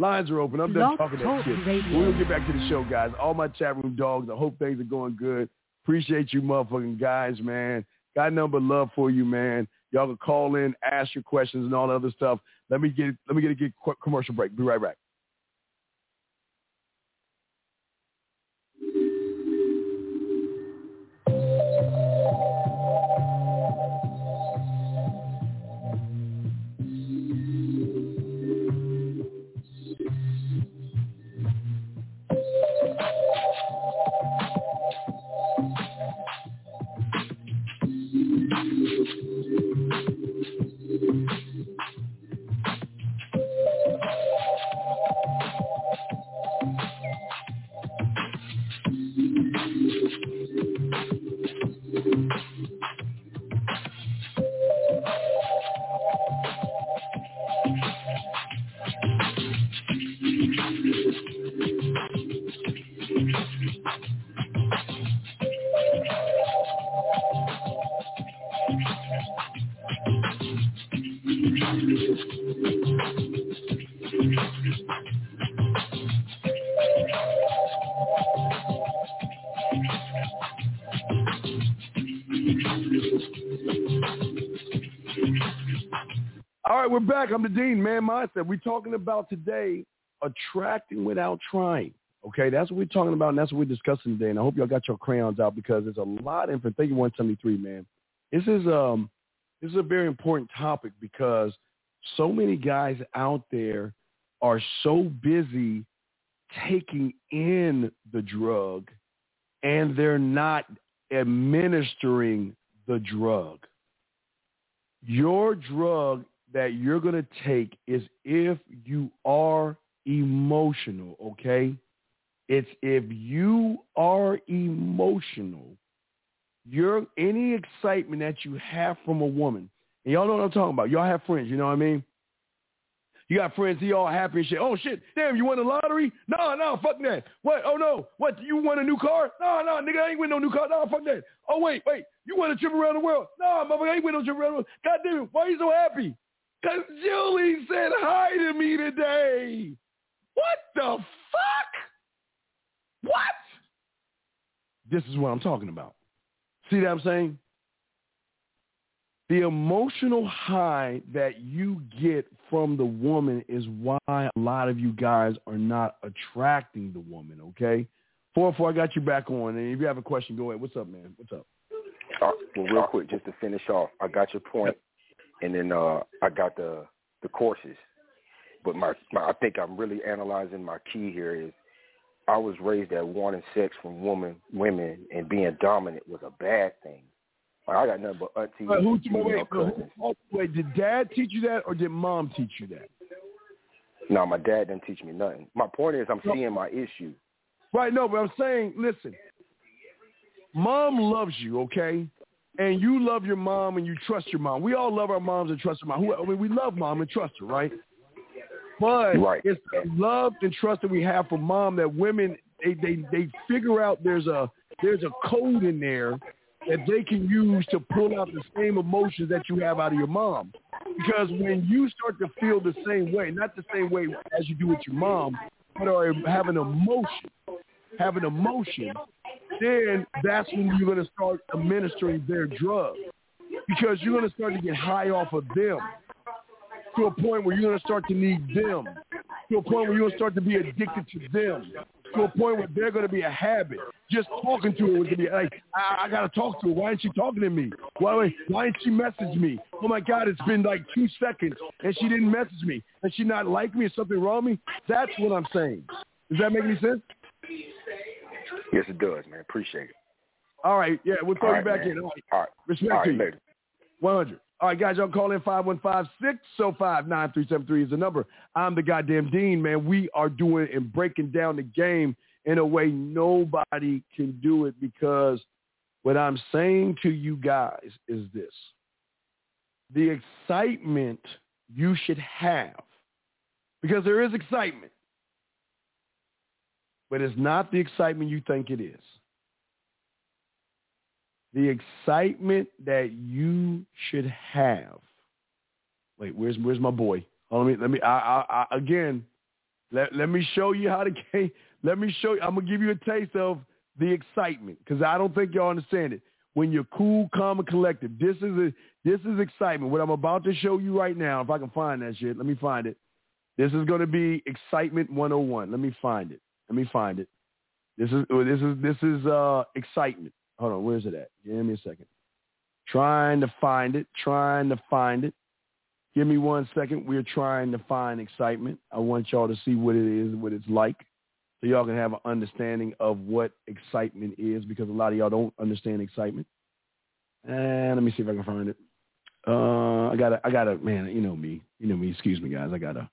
Lines are open. I'm done talking that shit. Radio. We'll get back to the show, guys. All my chat room dogs. I hope things are going good. Appreciate you motherfucking guys, man. Got number love for you, man. Y'all can call in, ask your questions and all the other stuff. Let me get let me get a get commercial break. Be right back. We're back. I'm the Dean, man mindset. We're talking about today attracting without trying. Okay, that's what we're talking about, and that's what we're discussing today. And I hope y'all got your crayons out because there's a lot of info. Thank you, 173, man. This is um this is a very important topic because so many guys out there are so busy taking in the drug and they're not administering the drug. Your drug that you're going to take is if you are emotional, okay? It's if you are emotional, your any excitement that you have from a woman, and y'all know what I'm talking about. Y'all have friends, you know what I mean? You got friends, he all happy and shit. Oh shit, damn, you won the lottery? No, no, fuck that. What? Oh no, what? You won a new car? No, no, nigga, I ain't win no new car. No, fuck that. Oh wait, wait, you won a trip around the world? No, motherfucker, I ain't win no trip around the world. God damn it, why are you so happy? Because Julie said hi to me today. What the fuck? What? This is what I'm talking about. See what I'm saying? The emotional high that you get from the woman is why a lot of you guys are not attracting the woman, okay? Four, four, I got you back on. And if you have a question, go ahead. What's up, man? What's up? Uh, well, real quick, just to finish off, I got your point and then uh, I got the the courses. But my, my I think I'm really analyzing my key here is I was raised at wanting sex from women women and being dominant was a bad thing. I got nothing but aunties. Wait, who, wait, wait, oh, wait, did dad teach you that or did mom teach you that? No, my dad didn't teach me nothing. My point is I'm no. seeing my issue. Right, no, but I'm saying, listen, mom loves you, okay? and you love your mom and you trust your mom. We all love our moms and trust our mom. I mean, we love mom and trust her, right? But right. it's the love and trust that we have for mom that women they, they they figure out there's a there's a code in there that they can use to pull out the same emotions that you have out of your mom. Because when you start to feel the same way, not the same way as you do with your mom, but are having emotion, having emotion, then that's when you're going to start administering their drug because you're going to start to get high off of them to a point where you're going to start to need them, to a point where you're going to start to be addicted to them, to a point where they're going to be a habit. Just talking to her was going to be like, I, I got to talk to her. Why isn't she talking to me? Why, why ain't she message me? Oh my God, it's been like two seconds and she didn't message me. And she not like me? Is something wrong with me? That's what I'm saying. Does that make any sense? Yes, it does, man. Appreciate it. All right. Yeah, we'll throw All you right, back man. in. All right. All right. Respect All right, to you. Later. 100. All right, guys, y'all call in 515-605-9373 is the number. I'm the goddamn Dean, man. We are doing and breaking down the game in a way nobody can do it because what I'm saying to you guys is this. The excitement you should have, because there is excitement, but it's not the excitement you think it is. The excitement that you should have. Wait, where's where's my boy? Let me let me. I, I, I, again, Let, let me show you how to game. Let me show you. I'm gonna give you a taste of the excitement because I don't think y'all understand it. When you're cool, calm, and collected, this is a, this is excitement. What I'm about to show you right now, if I can find that shit, let me find it. This is going to be excitement 101. Let me find it. Let me find it. This is this is this is uh excitement. Hold on, where's it at? Give me a second. Trying to find it. Trying to find it. Give me one second. We're trying to find excitement. I want y'all to see what it is, what it's like, so y'all can have an understanding of what excitement is, because a lot of y'all don't understand excitement. And let me see if I can find it. Uh, I gotta, I gotta, man, you know me, you know me. Excuse me, guys. I gotta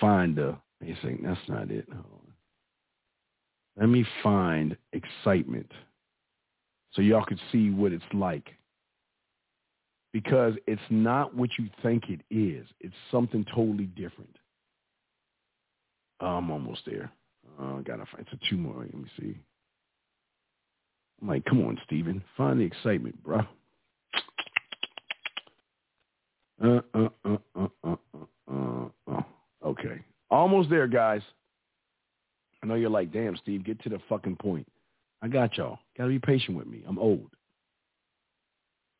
find the. Let me see. That's not it. Let me find excitement, so y'all could see what it's like because it's not what you think it is. It's something totally different. I'm almost there. Uh, gotta find a two more. Let me see. I'm like, come on, Steven. Find the excitement, bro. Uh, uh, uh, uh, uh, uh, uh. Okay. Almost there, guys. I know you're like, damn, Steve, get to the fucking point. I got y'all. Gotta be patient with me. I'm old.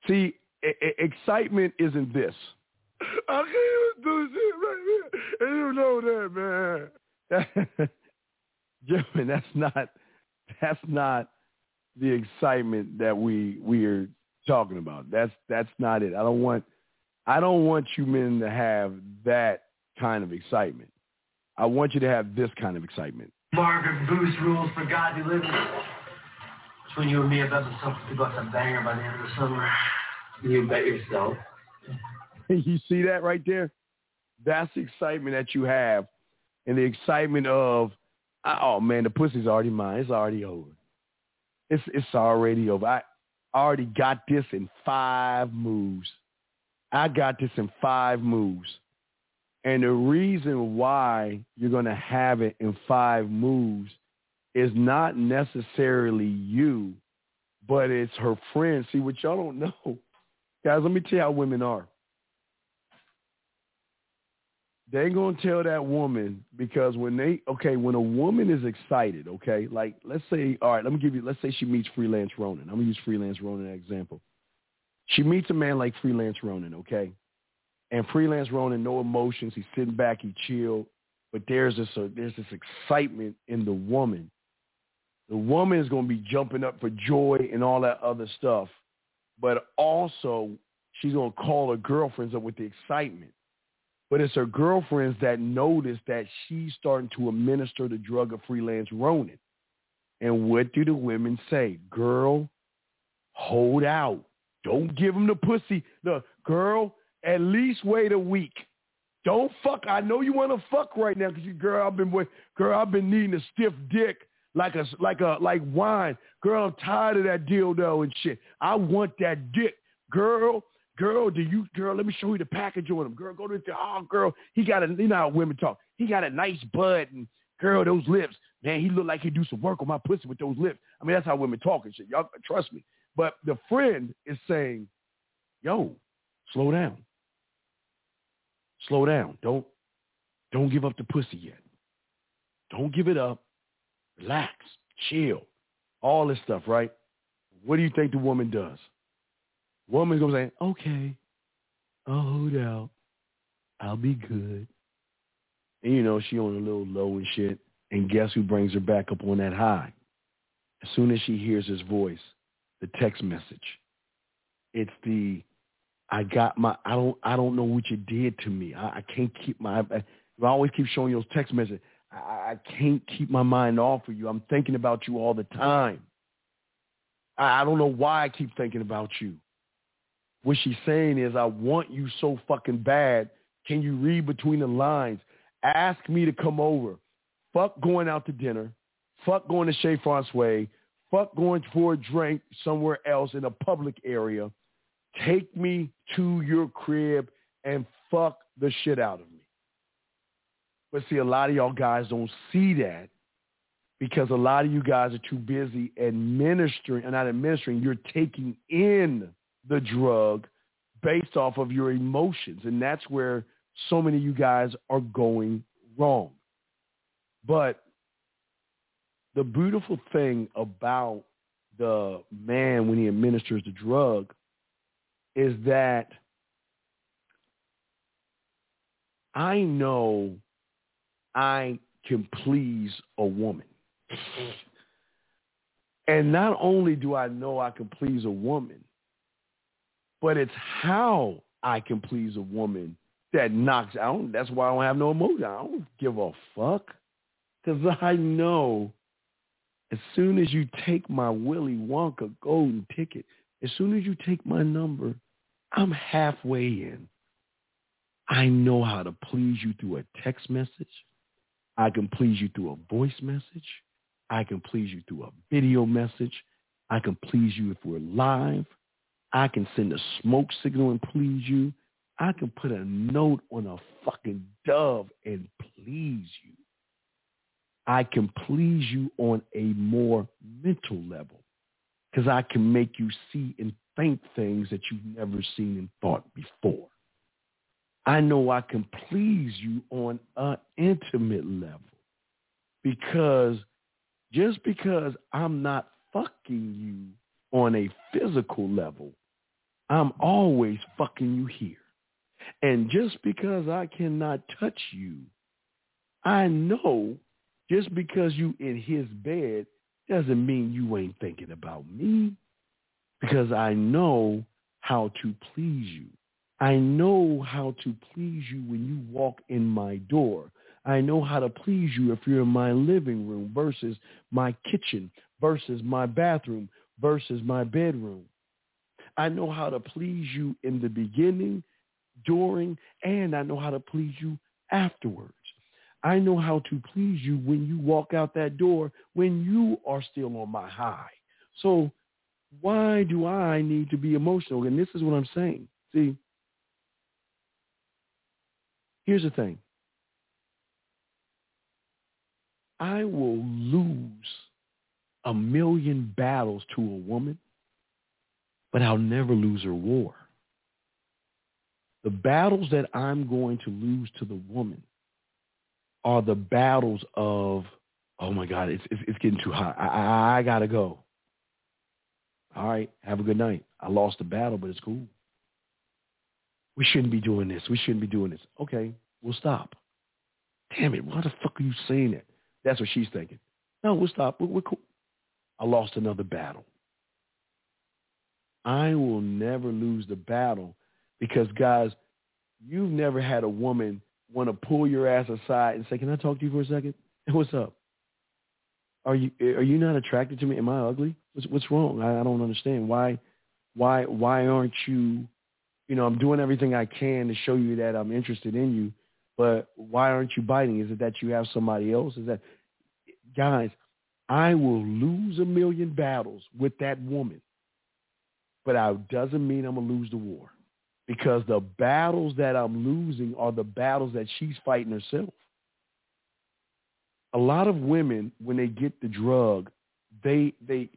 See, excitement isn't this. I can't even do shit right here. And you know that, man. Gentlemen, that's not that's not the excitement that we we are talking about. That's that's not it. I don't want I don't want you men to have that kind of excitement. I want you to have this kind of excitement. Margaret Booth rules for God you live Between you and me, I bet myself to bucks a banger by the end of the summer. You bet yourself. you see that right there? That's the excitement that you have, and the excitement of, oh man, the pussy's already mine. It's already over. It's it's already over. I already got this in five moves. I got this in five moves. And the reason why you're going to have it in five moves is not necessarily you, but it's her friend. See, what y'all don't know Guys, let me tell you how women are. They gonna tell that woman because when they okay, when a woman is excited, okay, like let's say, all right, let me give you let's say she meets freelance Ronan. I'm gonna use freelance Ronan as an example. She meets a man like freelance Ronan, okay? And freelance Ronan, no emotions, he's sitting back, he chill, but there's this uh, there's this excitement in the woman. The woman is gonna be jumping up for joy and all that other stuff but also she's going to call her girlfriends up with the excitement. But it's her girlfriends that notice that she's starting to administer the drug of freelance Ronan. And what do the women say? Girl, hold out. Don't give him the pussy. The girl, at least wait a week. Don't fuck. I know you want to fuck right now because girl, I've been, girl, I've been needing a stiff dick like a like a like wine. Girl, I'm tired of that dildo and shit. I want that dick. Girl, girl, do you girl, let me show you the package on him. Girl, go to the oh girl, he got a you know how women talk. He got a nice butt and girl, those lips. Man, he look like he do some work on my pussy with those lips. I mean, that's how women talk and shit. Y'all trust me. But the friend is saying, Yo, slow down. Slow down. Don't don't give up the pussy yet. Don't give it up relax, chill, all this stuff, right? What do you think the woman does? Woman's gonna say, okay, I'll hold out. I'll be good. And you know, she on a little low and shit. And guess who brings her back up on that high? As soon as she hears his voice, the text message. It's the I got my I don't I don't know what you did to me. I, I can't keep my I, I always keep showing you those text messages. I, I can't keep my mind off of you. I'm thinking about you all the time. I, I don't know why I keep thinking about you. What she's saying is, I want you so fucking bad. Can you read between the lines? Ask me to come over. Fuck going out to dinner. Fuck going to Chez Francois. Fuck going for a drink somewhere else in a public area. Take me to your crib and fuck the shit out of me. But see, a lot of y'all guys don't see that because a lot of you guys are too busy administering, and not administering, you're taking in the drug based off of your emotions. And that's where so many of you guys are going wrong. But the beautiful thing about the man when he administers the drug is that I know I can please a woman. And not only do I know I can please a woman, but it's how I can please a woman that knocks out. That's why I don't have no emotion. I don't give a fuck. Because I know as soon as you take my Willy Wonka golden ticket, as soon as you take my number, I'm halfway in. I know how to please you through a text message. I can please you through a voice message. I can please you through a video message. I can please you if we're live. I can send a smoke signal and please you. I can put a note on a fucking dove and please you. I can please you on a more mental level because I can make you see and think things that you've never seen and thought before. I know I can please you on an intimate level because just because I'm not fucking you on a physical level, I'm always fucking you here. And just because I cannot touch you, I know just because you in his bed doesn't mean you ain't thinking about me because I know how to please you. I know how to please you when you walk in my door. I know how to please you if you're in my living room versus my kitchen versus my bathroom versus my bedroom. I know how to please you in the beginning, during, and I know how to please you afterwards. I know how to please you when you walk out that door when you are still on my high. So why do I need to be emotional? And this is what I'm saying. See, here's the thing. I will lose a million battles to a woman, but I'll never lose her war. The battles that I'm going to lose to the woman are the battles of, oh my God, it's, it's, it's getting too hot. I, I, I got to go. All right, have a good night. I lost the battle, but it's cool. We shouldn't be doing this. We shouldn't be doing this. Okay, we'll stop. Damn it, why the fuck are you saying that? That's what she's thinking. No, we'll stop. We're, we're cool. I lost another battle. I will never lose the battle because, guys, you've never had a woman want to pull your ass aside and say, "Can I talk to you for a second? What's up? Are you eh, are you not attracted to me? Am I ugly? What's what's wrong? I, I don't understand. Why why why aren't you? You know, I'm doing everything I can to show you that I'm interested in you, but why aren't you biting? Is it that you have somebody else? Is that guys? I will lose a million battles with that woman, but that doesn't mean I'm gonna lose the war because the battles that I'm losing are the battles that she's fighting herself. A lot of women, when they get the drug, they they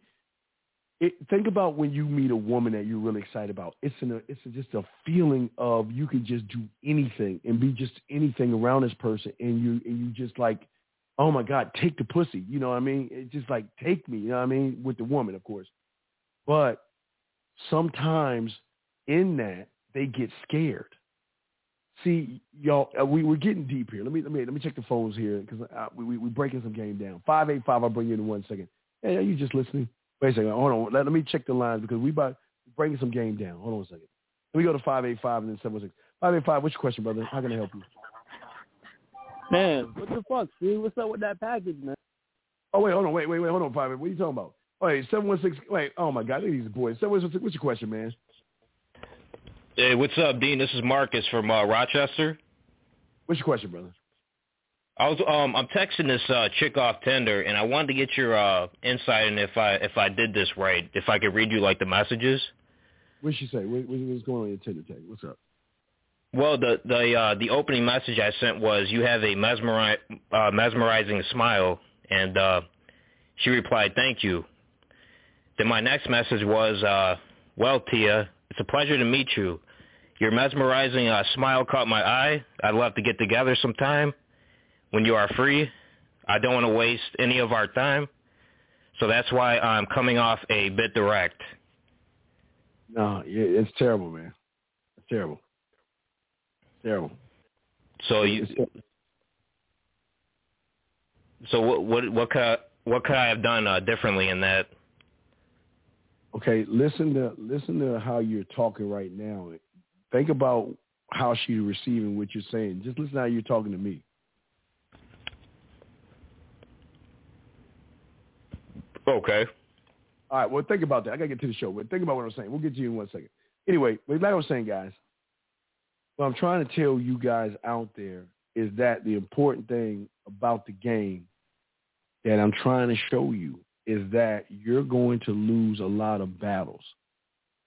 it, think about when you meet a woman that you're really excited about. It's an it's a, just a feeling of you can just do anything and be just anything around this person, and you and you just like, oh my god, take the pussy. You know what I mean? It's just like take me. You know what I mean? With the woman, of course, but sometimes in that they get scared. See, y'all, uh, we we're getting deep here. Let me let me let me check the phones here because we we we breaking some game down. Five eight five. I'll bring you in one second. Hey, are you just listening? Wait a second. Hold on. Let, let me check the lines because we about breaking some game down. Hold on a second. Let me go to five eight five and then seven six. Five eight five. What's your question, brother? How can I help you? Man, what the fuck, dude? What's up with that package, man? Oh wait, hold on, wait, wait, wait, hold on, five. What are you talking about? Wait, seven one six. Wait, oh my God, look at these boys. Seven one six. What's your question, man? Hey, what's up, Dean? This is Marcus from uh, Rochester. What's your question, brother? I was um I'm texting this uh, chick off Tinder, and I wanted to get your uh, insight on if I if I did this right. If I could read you like the messages. What'd she say? What, what's going on in your Tinder tag? What's up? Well, the the uh, the opening message I sent was you have a mesmeri- uh, mesmerizing smile, and uh, she replied, "Thank you." Then my next message was, uh, "Well, Tia, it's a pleasure to meet you. Your mesmerizing uh, smile caught my eye. I'd love to get together sometime when you are free. I don't want to waste any of our time. So that's why I'm coming off a bit direct. No, it's terrible, man. It's terrible. Terrible. So you. So what what what could I, what could I have done uh, differently in that? Okay, listen to listen to how you're talking right now. Think about how she's receiving what you're saying. Just listen to how you're talking to me. Okay. All right. Well, think about that. I gotta get to the show, but think about what I'm saying. We'll get to you in one second. Anyway, like I was saying, guys, what I'm trying to tell you guys out there is that the important thing about the game that I'm trying to show you is that you're going to lose a lot of battles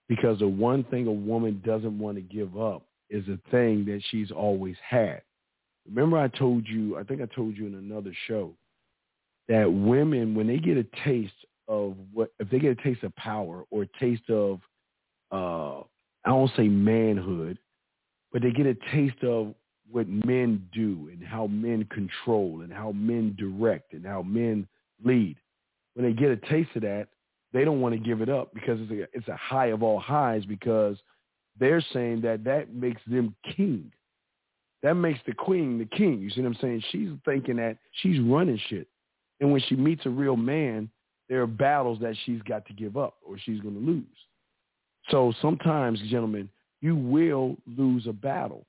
because the one thing a woman doesn't want to give up is a thing that she's always had. Remember I told you, I think I told you in another show, that women, when they get a taste of what, if they get a taste of power or a taste of, uh, I don't say manhood, but they get a taste of what men do and how men control and how men direct and how men lead. When they get a taste of that, they don't want to give it up because it's a, it's a high of all highs because they're saying that that makes them king. That makes the queen the king. You see what I'm saying? She's thinking that she's running shit. And when she meets a real man, there are battles that she's got to give up or she's going to lose. So sometimes, gentlemen, you will lose a battle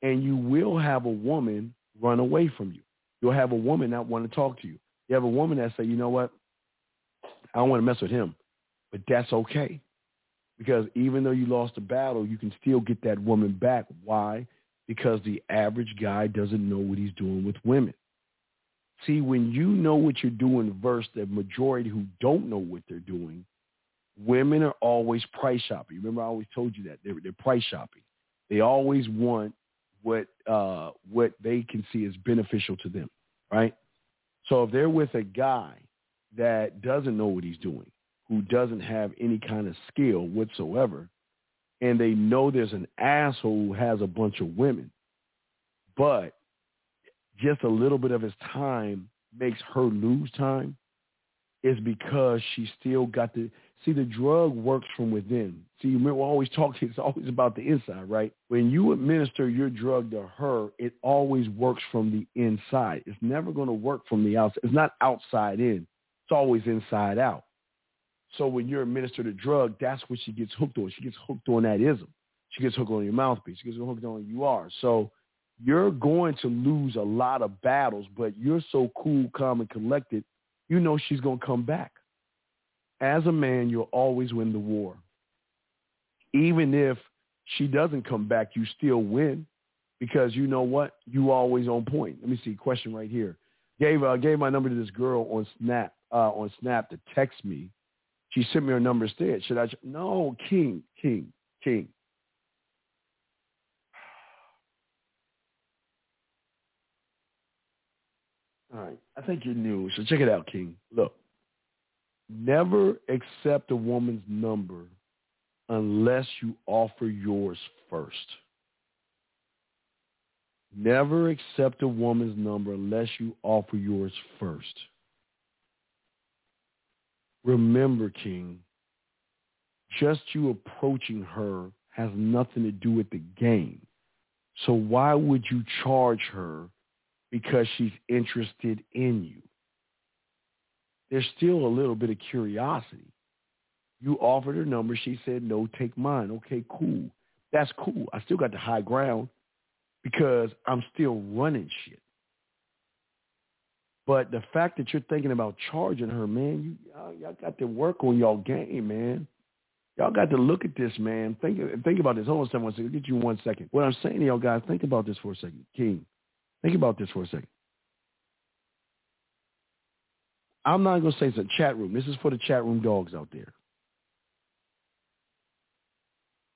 and you will have a woman run away from you. You'll have a woman not want to talk to you. You have a woman that say, you know what? I don't want to mess with him. But that's okay. Because even though you lost the battle, you can still get that woman back. Why? Because the average guy doesn't know what he's doing with women. See, when you know what you're doing versus the majority who don't know what they're doing, women are always price shopping. Remember, I always told you that they're, they're price shopping. They always want what uh, what they can see is beneficial to them, right? So if they're with a guy that doesn't know what he's doing, who doesn't have any kind of skill whatsoever, and they know there's an asshole who has a bunch of women, but just a little bit of his time makes her lose time is because she still got the see the drug works from within. See, we always talk. It's always about the inside, right? When you administer your drug to her, it always works from the inside. It's never going to work from the outside. It's not outside in. It's always inside out. So when you administer the drug, that's what she gets hooked on. She gets hooked on that ism. She gets hooked on your mouthpiece. She gets hooked on you are. So you're going to lose a lot of battles, but you're so cool, calm, and collected, you know she's going to come back. As a man, you'll always win the war. Even if she doesn't come back, you still win because you know what? You always on point. Let me see. Question right here. Gave uh, gave my number to this girl on Snap uh, on Snap to text me. She sent me her number instead. Should I? No, King, King, King. I think you're new, so check it out, King. Look, never accept a woman's number unless you offer yours first. Never accept a woman's number unless you offer yours first. Remember, King, just you approaching her has nothing to do with the game. So why would you charge her because she's interested in you. There's still a little bit of curiosity. You offered her number. She said, no, take mine. Okay, cool. That's cool. I still got the high ground because I'm still running shit. But the fact that you're thinking about charging her, man, you y'all, y'all got to work on y'all game, man. Y'all got to look at this, man. Think think about this. Hold on, someone second. I'll get you one second. What I'm saying to y'all guys, think about this for a second. King, Think about this for a second. I'm not going to say it's a chat room. This is for the chat room dogs out there.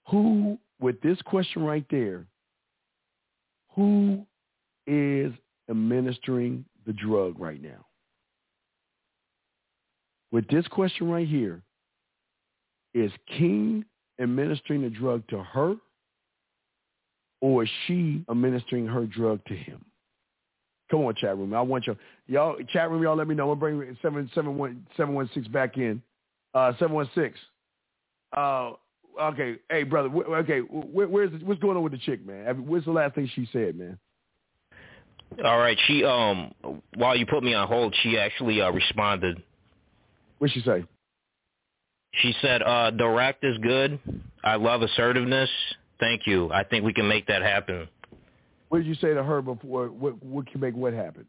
Who, with this question right there, who is administering the drug right now? With this question right here, is King administering the drug to her or is she administering her drug to him? Come on, chat room. I want you y'all chat room. Y'all let me know. We'll bring seven seven one seven one six back in. Uh, seven one six. Uh, okay. Hey, brother. okay. Where, where's what's going on with the chick, man? What's the last thing she said, man? All right. She um while you put me on hold, she actually uh, responded. What'd she say? She said, uh, direct is good. I love assertiveness. Thank you. I think we can make that happen. What did you say to her before? What, what can make what happen?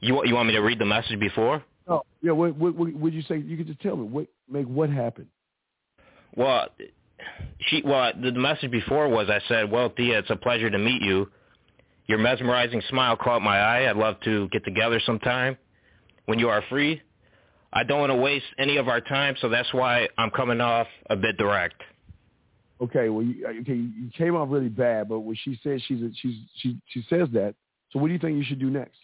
You want you want me to read the message before? No. Yeah. What what what would you say? You could just tell me what make what happen. Well, she well the message before was I said, well, Thea, it's a pleasure to meet you. Your mesmerizing smile caught my eye. I'd love to get together sometime when you are free. I don't want to waste any of our time, so that's why I'm coming off a bit direct. Okay, well, you, okay, you came off really bad, but when she says she's a, she's she she says that, so what do you think you should do next?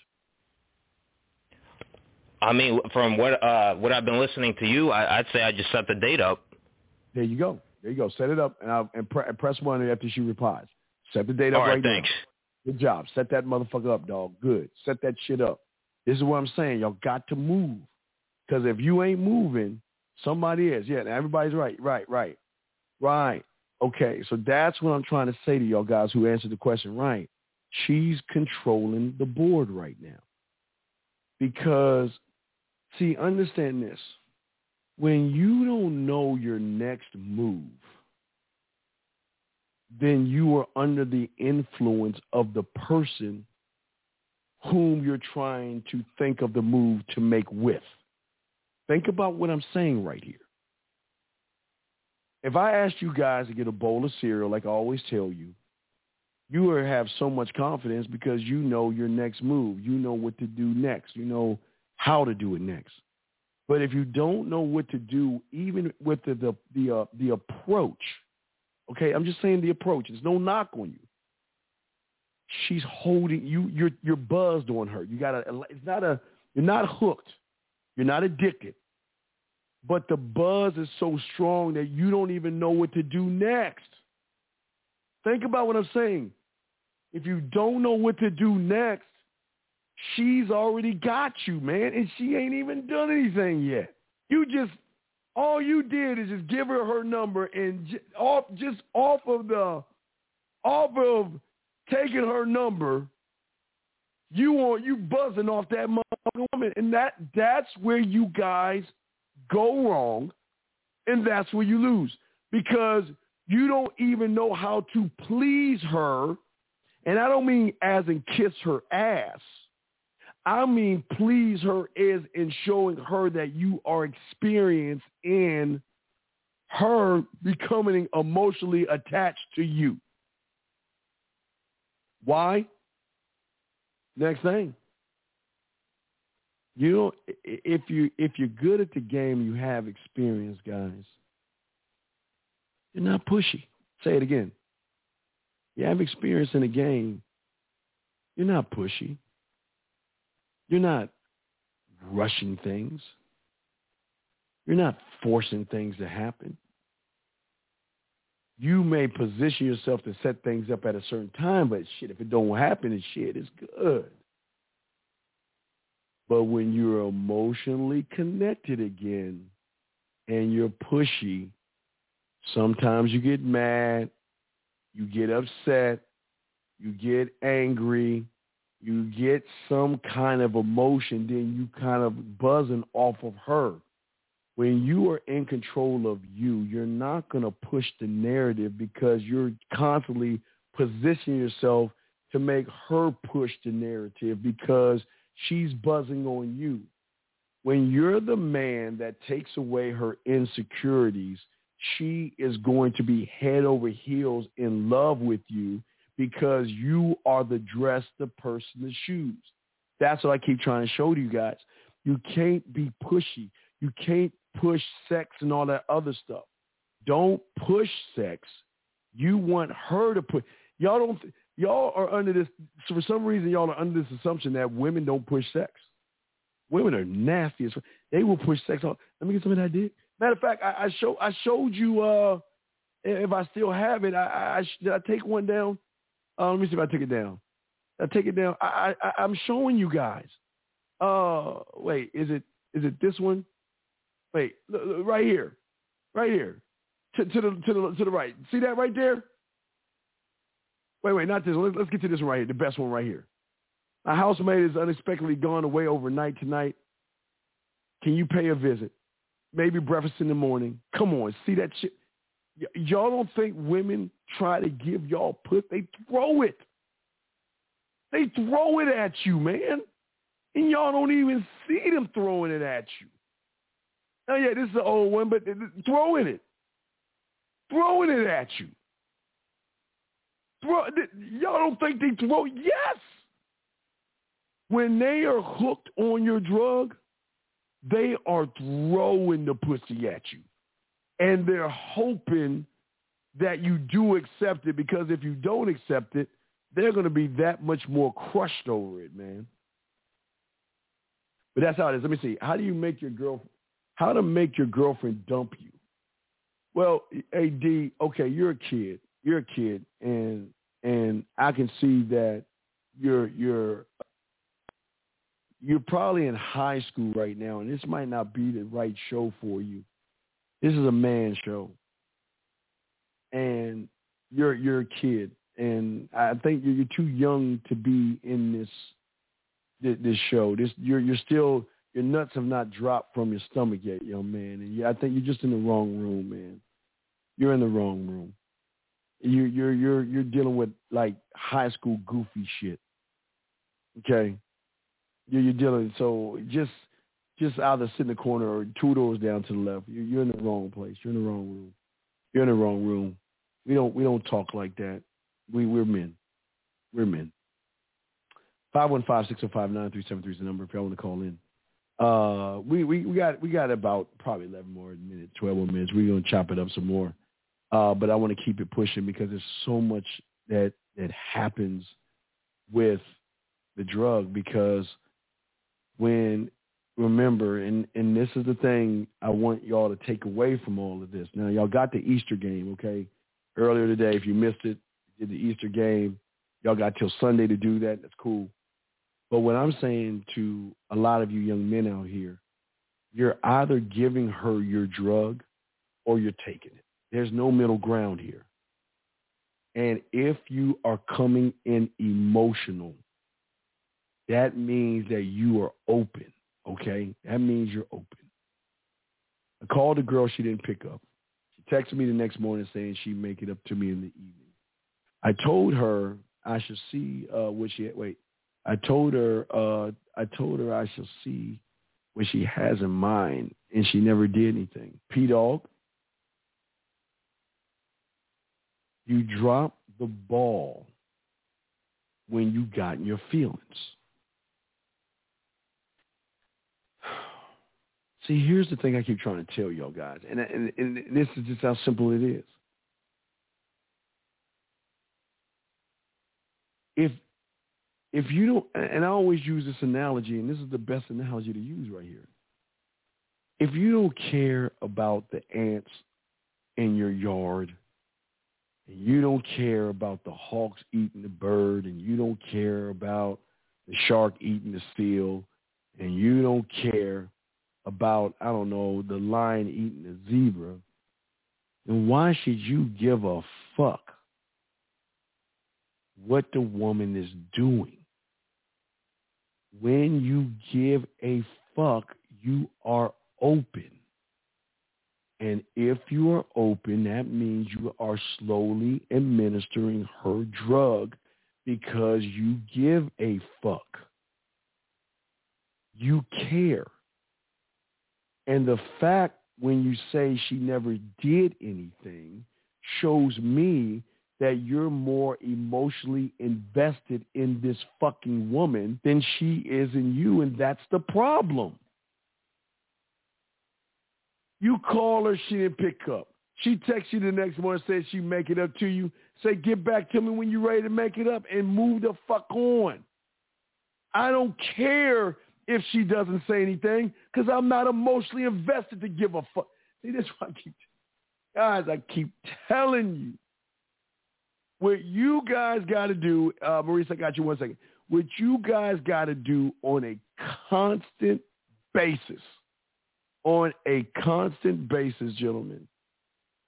I mean, from what uh what I've been listening to you, I, I'd say I just set the date up. There you go. There you go. Set it up and, I'll, and, pre- and press one after she replies. Set the date up All right, right thanks. now. Good job. Set that motherfucker up, dog. Good. Set that shit up. This is what I'm saying. Y'all got to move. Because if you ain't moving, somebody is. Yeah, everybody's right, right, right, right. Okay, so that's what I'm trying to say to y'all guys who answered the question right. She's controlling the board right now. Because, see, understand this. When you don't know your next move, then you are under the influence of the person whom you're trying to think of the move to make with. Think about what I'm saying right here. If I asked you guys to get a bowl of cereal, like I always tell you, you have so much confidence because you know your next move. You know what to do next. You know how to do it next. But if you don't know what to do, even with the the the, uh, the approach, okay, I'm just saying the approach. There's no knock on you. She's holding you. You're you're buzzed on her. You got to. It's not a. You're not hooked. You're not addicted. But the buzz is so strong that you don't even know what to do next. Think about what I'm saying. If you don't know what to do next, she's already got you, man, and she ain't even done anything yet. You just all you did is just give her her number and j- off just off of the off of taking her number, you want you buzzing off that motherfucking woman, and that that's where you guys go wrong, and that's where you lose because you don't even know how to please her, and I don't mean as in kiss her ass. I mean please her as in showing her that you are experienced in her becoming emotionally attached to you. Why? Next thing. You know, if you if you're good at the game, you have experience, guys. You're not pushy. Say it again. You have experience in the game. You're not pushy. You're not rushing things. You're not forcing things to happen. You may position yourself to set things up at a certain time, but shit, if it don't happen, it's shit, it's good. But when you're emotionally connected again and you're pushy, sometimes you get mad, you get upset, you get angry, you get some kind of emotion, then you kind of buzzing off of her. When you are in control of you, you're not going to push the narrative because you're constantly positioning yourself to make her push the narrative because she's buzzing on you. When you're the man that takes away her insecurities, she is going to be head over heels in love with you because you are the dress, the person, the shoes. That's what I keep trying to show to you guys. You can't be pushy. You can't push sex and all that other stuff. Don't push sex. You want her to put. Y'all don't. Y'all are under this. So for some reason, y'all are under this assumption that women don't push sex. Women are nasty. As, they will push sex. Let me get some of that dick. Matter of fact, I, I show I showed you. uh If I still have it, I, I did I take one down. Uh, let me see if I took it down. I take it down. I, I I'm showing you guys. Uh, wait, is it is it this one? Wait, look, look, right here, right here, to, to the to the to the right. See that right there? Wait, wait, not this let's get to this one right here, the best one right here. A housemate is unexpectedly gone away overnight tonight. Can you pay a visit? Maybe breakfast in the morning. Come on, see that shit. Y- y'all don't think women try to give y'all put? They throw it. They throw it at you, man. And y'all don't even see them throwing it at you. Oh yeah, this is an old one, but throwing it. Throwing it at you. Y'all don't think they throw? Yes. When they are hooked on your drug, they are throwing the pussy at you. And they're hoping that you do accept it because if you don't accept it, they're going to be that much more crushed over it, man. But that's how it is. Let me see. How do you make your girl? How to make your girlfriend dump you? Well, Ad, okay, you're a kid. You're a kid, and and I can see that you're you're you're probably in high school right now, and this might not be the right show for you. This is a man show, and you're you're a kid, and I think you're, you're too young to be in this this show. This you're you're still your nuts have not dropped from your stomach yet, young man. And I think you're just in the wrong room, man. You're in the wrong room. You you're you're you're dealing with like high school goofy shit. Okay, you're, you're dealing so just just either sit in the corner or two doors down to the left. You're, you're in the wrong place. You're in the wrong room. You're in the wrong room. We don't we don't talk like that. We we're men. We're men. 515-605-9373 is the number if y'all want to call in. Uh, we, we, we got we got about probably 11 more minutes, 12 more minutes. We're to chop it up some more. Uh, but I want to keep it pushing because there's so much that that happens with the drug because when remember and and this is the thing I want y'all to take away from all of this. Now y'all got the Easter game, okay? Earlier today, if you missed it, did the Easter game. Y'all got till Sunday to do that. That's cool. But what I'm saying to a lot of you young men out here, you're either giving her your drug or you're taking it. There's no middle ground here. And if you are coming in emotional, that means that you are open, okay? That means you're open. I called the girl, she didn't pick up. She texted me the next morning saying she'd make it up to me in the evening. I told her I should see uh, what she had. Wait, I told her uh, I told her I shall see what she has in mind, and she never did anything. P Dog, you dropped the ball when you got in your feelings. See, here's the thing I keep trying to tell y'all guys, and, and, and this is just how simple it is. If if you don't, and I always use this analogy, and this is the best analogy to use right here. If you don't care about the ants in your yard, you don't care about the hawks eating the bird, and you don't care about the shark eating the seal, and you don't care about, I don't know, the lion eating the zebra, then why should you give a fuck what the woman is doing? when you give a fuck, you are open. And if you are open, that means you are slowly administering her drug because you give a fuck. You care. And the fact when you say she never did anything shows me that you're more emotionally invested in this fucking woman than she is in you, and that's the problem. You call her, she didn't pick up. She texts you the next morning, says she make it up to you. Say, get back to me when you're ready to make it up and move the fuck on. I don't care if she doesn't say anything because I'm not emotionally invested to give a fuck. See, that's why I keep, guys, I keep telling you what you guys got to do, uh, Maurice, I got you one second. What you guys got to do on a constant basis, on a constant basis, gentlemen,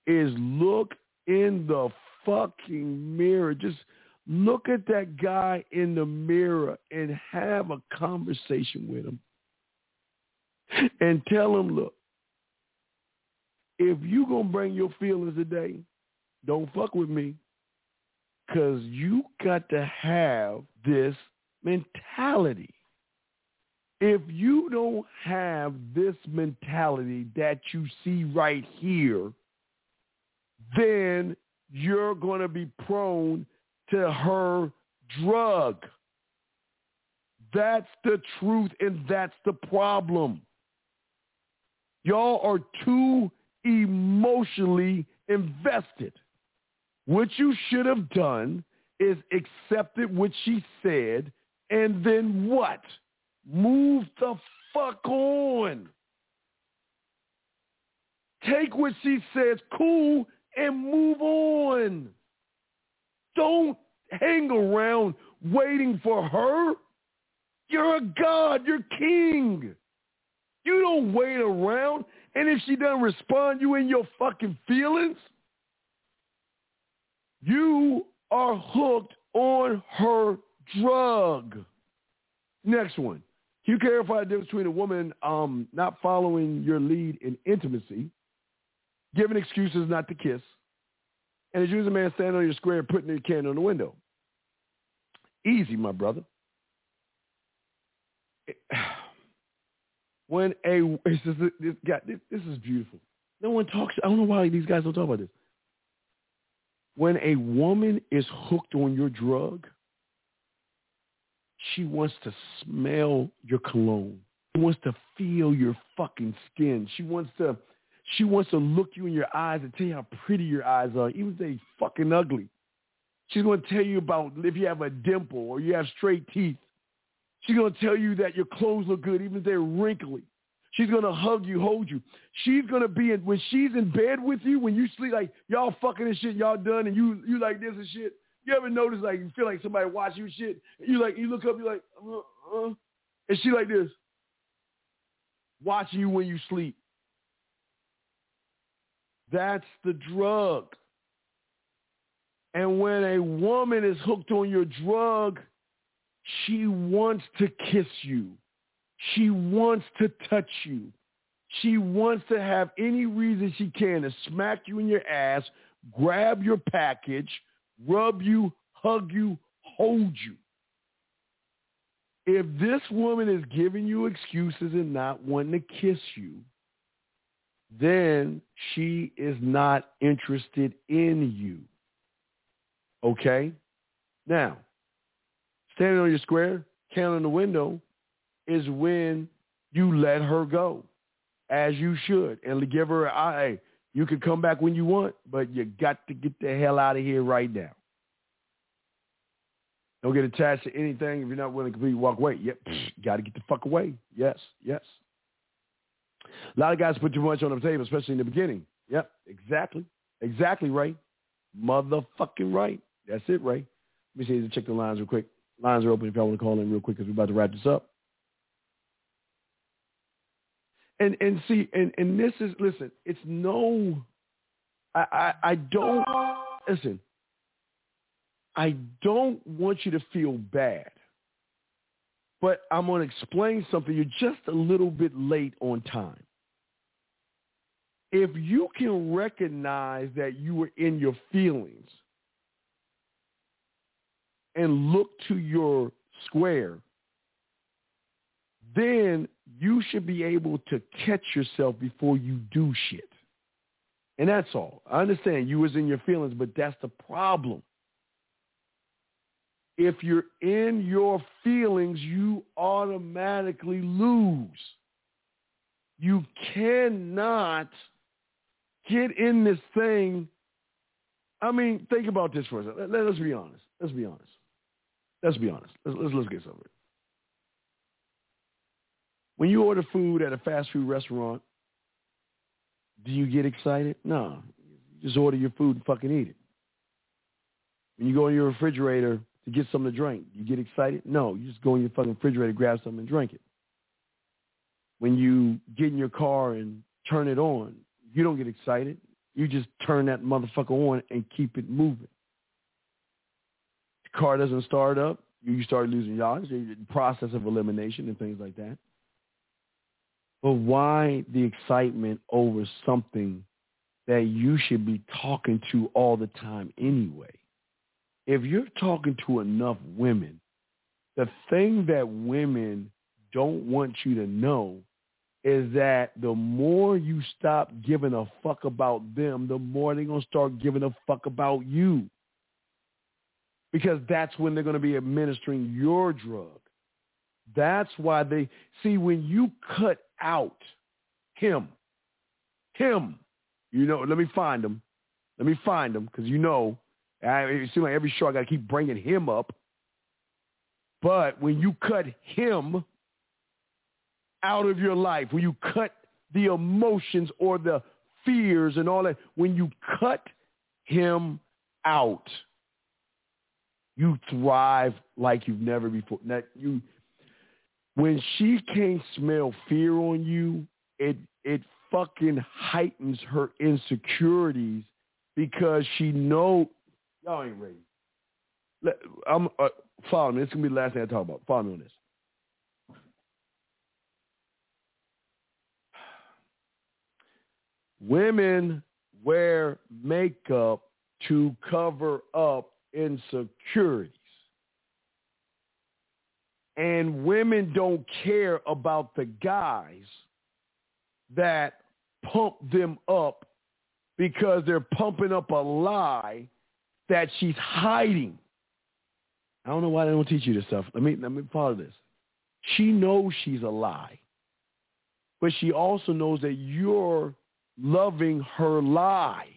is look in the fucking mirror. Just look at that guy in the mirror and have a conversation with him. And tell him, look, if you going to bring your feelings today, don't fuck with me because you got to have this mentality. If you don't have this mentality that you see right here, then you're going to be prone to her drug. That's the truth and that's the problem. Y'all are too emotionally invested. What you should have done is accepted what she said and then what? Move the fuck on. Take what she says cool and move on. Don't hang around waiting for her. You're a god. You're king. You don't wait around. And if she doesn't respond, you in your fucking feelings. You are hooked on her drug. Next one. Can you clarify the difference between a woman um, not following your lead in intimacy, giving excuses not to kiss, and a usually a man standing on your square putting your can on the window? Easy, my brother. When a this is this this, this is beautiful. No one talks. I don't know why these guys don't talk about this. When a woman is hooked on your drug, she wants to smell your cologne. She wants to feel your fucking skin. She wants to she wants to look you in your eyes and tell you how pretty your eyes are, even if they fucking ugly. She's going to tell you about if you have a dimple or you have straight teeth. She's going to tell you that your clothes look good, even if they're wrinkly. She's gonna hug you, hold you. She's gonna be in when she's in bed with you, when you sleep like y'all fucking and shit, y'all done and you you like this and shit. You ever notice like you feel like somebody watching you shit? You like you look up, you like, uh, uh, and she like this, watching you when you sleep. That's the drug. And when a woman is hooked on your drug, she wants to kiss you. She wants to touch you. She wants to have any reason she can to smack you in your ass, grab your package, rub you, hug you, hold you. If this woman is giving you excuses and not wanting to kiss you, then she is not interested in you. Okay? Now, standing on your square, counting the window, is when you let her go, as you should, and give her, hey, you can come back when you want, but you got to get the hell out of here right now. Don't get attached to anything if you're not willing to completely walk away. Yep, hmm. got to get the fuck away. Yes, yes. A lot of guys put too much on the table, especially in the beginning. Yep, exactly. Exactly right. Motherfucking right. That's it, Ray. Let me see, check the lines real quick. Lines are open if y'all want to call in real quick because we're about to wrap this up. And and see, and and this is listen. It's no. I I, I don't listen. I don't want you to feel bad, but I'm going to explain something. You're just a little bit late on time. If you can recognize that you were in your feelings and look to your square, then you should be able to catch yourself before you do shit. And that's all. I understand you was in your feelings, but that's the problem. If you're in your feelings, you automatically lose. You cannot get in this thing. I mean, think about this for a second. Let, us be honest. Let's be honest. Let's be honest. Let's, let's, let's get something. When you order food at a fast food restaurant, do you get excited? No. You just order your food and fucking eat it. When you go in your refrigerator to get something to drink, you get excited? No, you just go in your fucking refrigerator, grab something and drink it. When you get in your car and turn it on, you don't get excited. You just turn that motherfucker on and keep it moving. The car doesn't start up, you start losing yards, the process of elimination and things like that. But why the excitement over something that you should be talking to all the time anyway? If you're talking to enough women, the thing that women don't want you to know is that the more you stop giving a fuck about them, the more they're going to start giving a fuck about you. Because that's when they're going to be administering your drug. That's why they see when you cut out him, him, you know, let me find him. Let me find him because you know, I, it seems like every show I got to keep bringing him up. But when you cut him out of your life, when you cut the emotions or the fears and all that, when you cut him out, you thrive like you've never before. Now, you, when she can't smell fear on you, it it fucking heightens her insecurities because she know y'all ain't ready. Let, I'm uh, follow me. Is gonna be the last thing I talk about. Follow me on this. Women wear makeup to cover up insecurities. And women don't care about the guys that pump them up because they're pumping up a lie that she's hiding. I don't know why they don't teach you this stuff. Let me let me follow this. She knows she's a lie. But she also knows that you're loving her lie.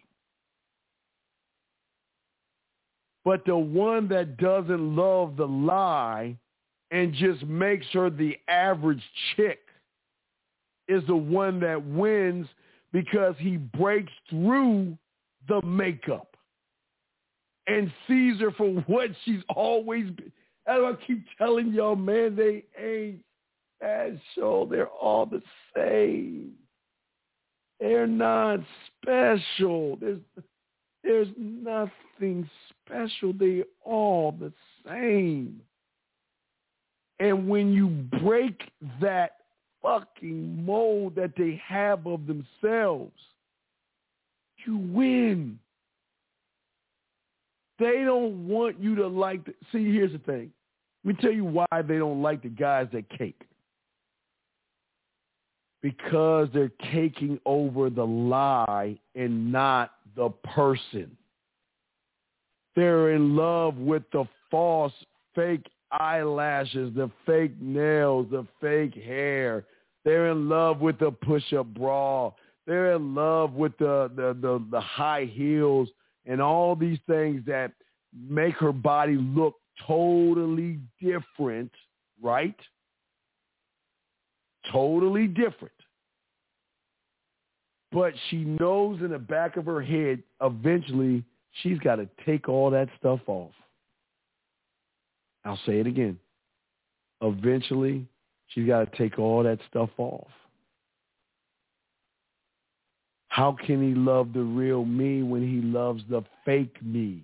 But the one that doesn't love the lie and just makes her the average chick is the one that wins because he breaks through the makeup and sees her for what she's always been. As I keep telling y'all, man, they ain't special. They're all the same. They're not special. There's there's nothing special. They all the same. And when you break that fucking mold that they have of themselves, you win. They don't want you to like. The, see, here's the thing. Let me tell you why they don't like the guys that cake. Because they're caking over the lie and not the person. They're in love with the false, fake eyelashes, the fake nails, the fake hair. They're in love with the push-up bra. They're in love with the, the, the, the high heels and all these things that make her body look totally different, right? Totally different. But she knows in the back of her head, eventually, she's got to take all that stuff off. I'll say it again. Eventually, she's got to take all that stuff off. How can he love the real me when he loves the fake me?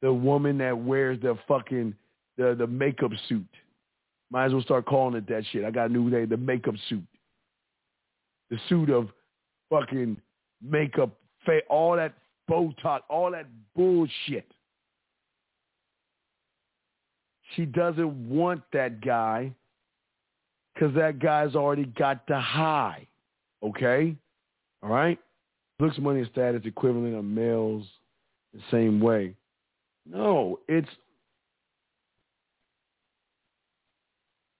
The woman that wears the fucking the the makeup suit. Might as well start calling it that shit. I got a new name, the makeup suit. The suit of fucking makeup, all that Botox, all that bullshit. She doesn't want that guy because that guy's already got the high. Okay? All right? Looks, money, and status equivalent of males the same way. No, it's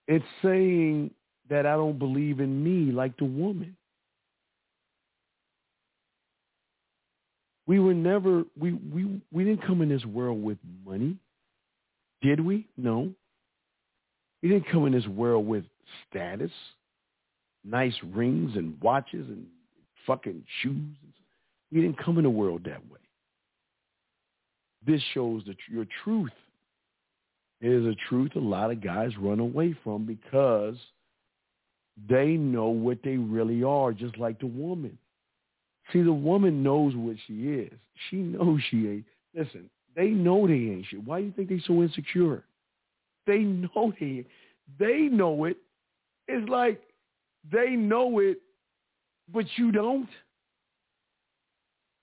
it's saying that I don't believe in me like the woman. We were never we we we didn't come in this world with money. Did we? No. We didn't come in this world with status, nice rings and watches and fucking shoes. We didn't come in the world that way. this shows that your truth. It is a truth a lot of guys run away from because they know what they really are, just like the woman. See, the woman knows what she is. She knows she ain't. Listen, they know they ain't shit. Why do you think they so insecure? They know they they know it. It's like they know it, but you don't.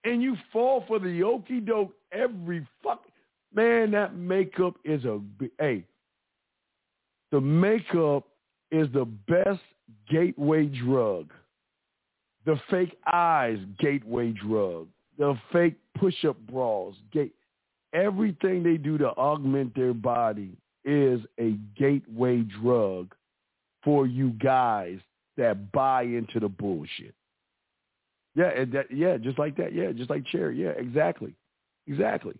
And you fall for the okey doke every fuck man. That makeup is a hey. The makeup is the best gateway drug. The fake eyes gateway drug. The fake push-up bras gate. Everything they do to augment their body is a gateway drug for you guys that buy into the bullshit. Yeah, that, yeah, just like that. Yeah, just like Cherry. Yeah, exactly, exactly.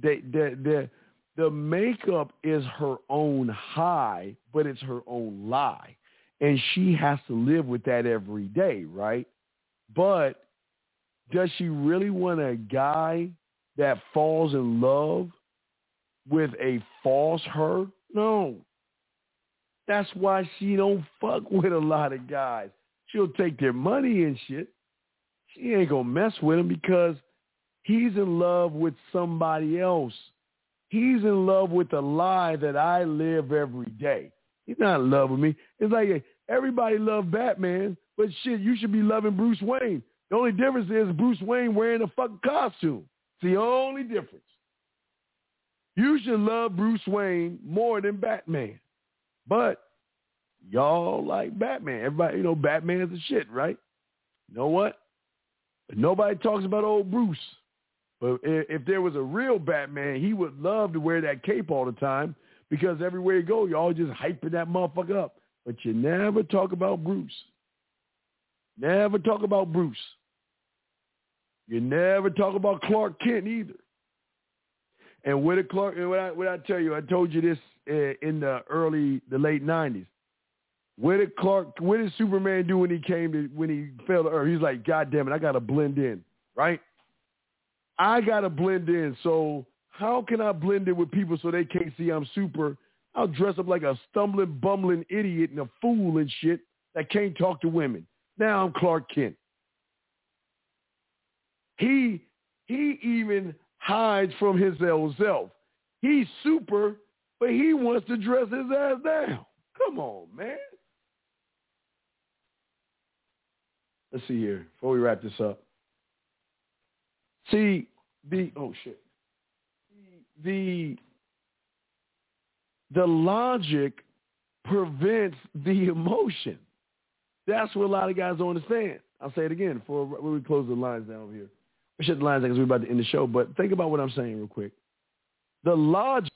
They, they, the makeup is her own high, but it's her own lie, and she has to live with that every day, right? But does she really want a guy that falls in love with a false her? No. That's why she don't fuck with a lot of guys. She'll take their money and shit. She ain't gonna mess with him because he's in love with somebody else. He's in love with the lie that I live every day. He's not in love with me. It's like everybody love Batman, but shit, you should be loving Bruce Wayne. The only difference is Bruce Wayne wearing a fucking costume. It's the only difference. You should love Bruce Wayne more than Batman. But y'all like Batman. Everybody, you know, Batman's the shit, right? You know what? Nobody talks about old Bruce. But if there was a real Batman, he would love to wear that cape all the time because everywhere you go, y'all just hyping that motherfucker up. But you never talk about Bruce. Never talk about Bruce. You never talk about Clark Kent either. And what did Clark? What I, what I tell you, I told you this uh, in the early, the late '90s. What did Clark? What did Superman do when he came to when he fell to Earth? He's like, God damn it, I gotta blend in, right? I gotta blend in. So how can I blend in with people so they can't see I'm super? I'll dress up like a stumbling, bumbling idiot and a fool and shit that can't talk to women. Now I'm Clark Kent. He he even hides from his own self. He's super, but he wants to dress his ass down. Come on, man. Let's see here before we wrap this up. See the oh shit. The the logic prevents the emotion. That's what a lot of guys don't understand. I'll say it again before we close the lines down over here. Shut the lines because we're about to end the show. But think about what I'm saying real quick. The logic